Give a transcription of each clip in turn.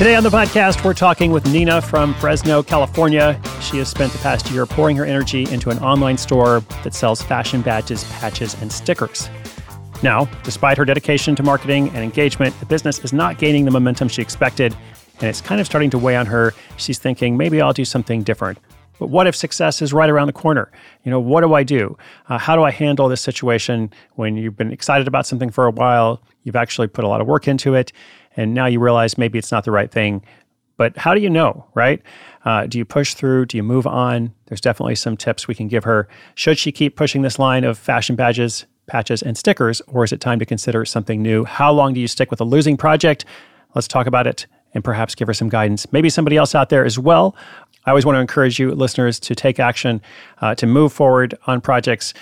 Today on the podcast, we're talking with Nina from Fresno, California. She has spent the past year pouring her energy into an online store that sells fashion badges, patches, and stickers. Now, despite her dedication to marketing and engagement, the business is not gaining the momentum she expected, and it's kind of starting to weigh on her. She's thinking, maybe I'll do something different. But what if success is right around the corner? You know, what do I do? Uh, how do I handle this situation when you've been excited about something for a while? You've actually put a lot of work into it and now you realize maybe it's not the right thing. But how do you know, right? Uh, do you push through? Do you move on? There's definitely some tips we can give her. Should she keep pushing this line of fashion badges, patches, and stickers, or is it time to consider something new? How long do you stick with a losing project? Let's talk about it and perhaps give her some guidance. Maybe somebody else out there as well. I always want to encourage you, listeners, to take action, uh, to move forward on projects.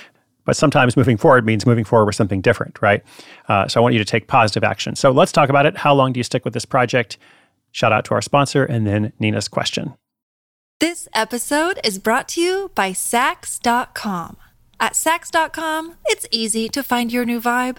But sometimes moving forward means moving forward with something different, right? Uh, so I want you to take positive action. So let's talk about it. How long do you stick with this project? Shout out to our sponsor and then Nina's question. This episode is brought to you by Saks.com. At Saks.com, it's easy to find your new vibe.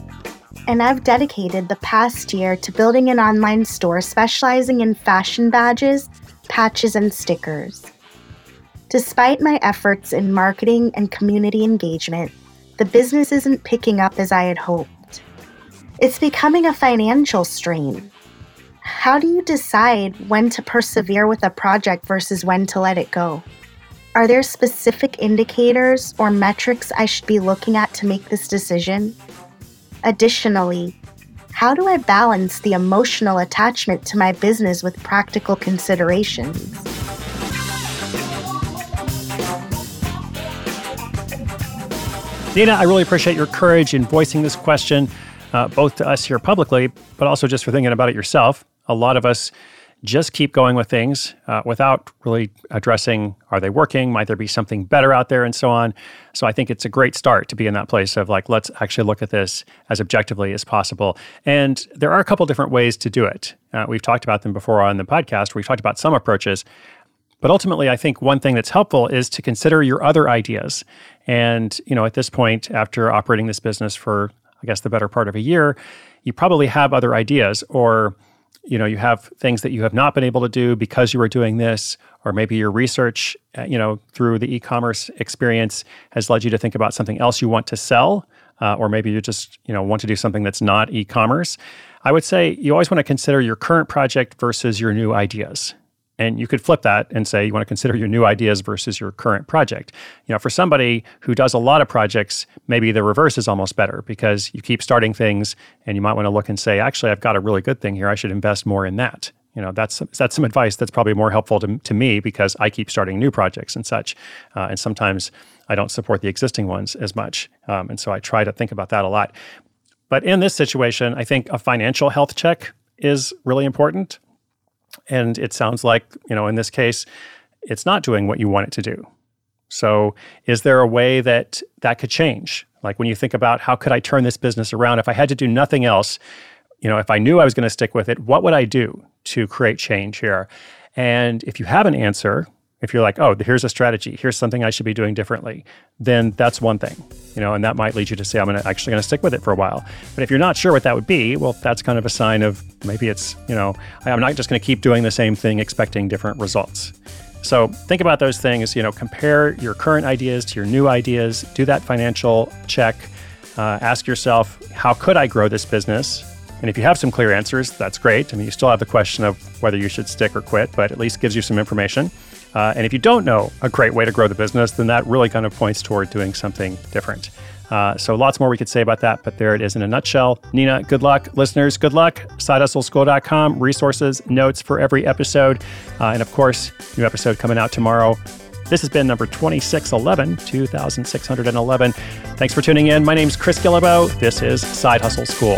and I've dedicated the past year to building an online store specializing in fashion badges, patches, and stickers. Despite my efforts in marketing and community engagement, the business isn't picking up as I had hoped. It's becoming a financial strain. How do you decide when to persevere with a project versus when to let it go? Are there specific indicators or metrics I should be looking at to make this decision? Additionally, how do I balance the emotional attachment to my business with practical considerations? Nina, I really appreciate your courage in voicing this question, uh, both to us here publicly, but also just for thinking about it yourself. A lot of us just keep going with things uh, without really addressing are they working? Might there be something better out there? And so on. So I think it's a great start to be in that place of like, let's actually look at this as objectively as possible. And there are a couple different ways to do it. Uh, we've talked about them before on the podcast. We've talked about some approaches. But ultimately, I think one thing that's helpful is to consider your other ideas. And, you know, at this point, after operating this business for, I guess, the better part of a year, you probably have other ideas or, you know, you have things that you have not been able to do because you were doing this, or maybe your research, uh, you know, through the e-commerce experience has led you to think about something else you want to sell, uh, or maybe you just, you know, want to do something that's not e-commerce. I would say you always want to consider your current project versus your new ideas. And you could flip that and say you want to consider your new ideas versus your current project. You know, for somebody who does a lot of projects, maybe the reverse is almost better because you keep starting things and you might want to look and say, actually, I've got a really good thing here. I should invest more in that. You know, that's that's some advice that's probably more helpful to, to me because I keep starting new projects and such. Uh, and sometimes I don't support the existing ones as much. Um, and so I try to think about that a lot. But in this situation, I think a financial health check is really important. And it sounds like, you know, in this case, it's not doing what you want it to do. So, is there a way that that could change? Like when you think about how could I turn this business around if I had to do nothing else, you know, if I knew I was going to stick with it, what would I do to create change here? And if you have an answer, if you're like, oh, here's a strategy, here's something I should be doing differently, then that's one thing, you know, and that might lead you to say, I'm gonna, actually going to stick with it for a while. But if you're not sure what that would be, well, that's kind of a sign of maybe it's, you know, I'm not just going to keep doing the same thing expecting different results. So think about those things, you know, compare your current ideas to your new ideas, do that financial check, uh, ask yourself, how could I grow this business? And if you have some clear answers, that's great. I mean, you still have the question of whether you should stick or quit, but at least gives you some information. Uh, and if you don't know a great way to grow the business, then that really kind of points toward doing something different. Uh, so lots more we could say about that, but there it is in a nutshell. Nina, good luck. Listeners, good luck. SideHustleSchool.com, resources, notes for every episode. Uh, and of course, new episode coming out tomorrow. This has been number 2611, 2611. Thanks for tuning in. My name's Chris Guillebeau. This is Side Hustle School.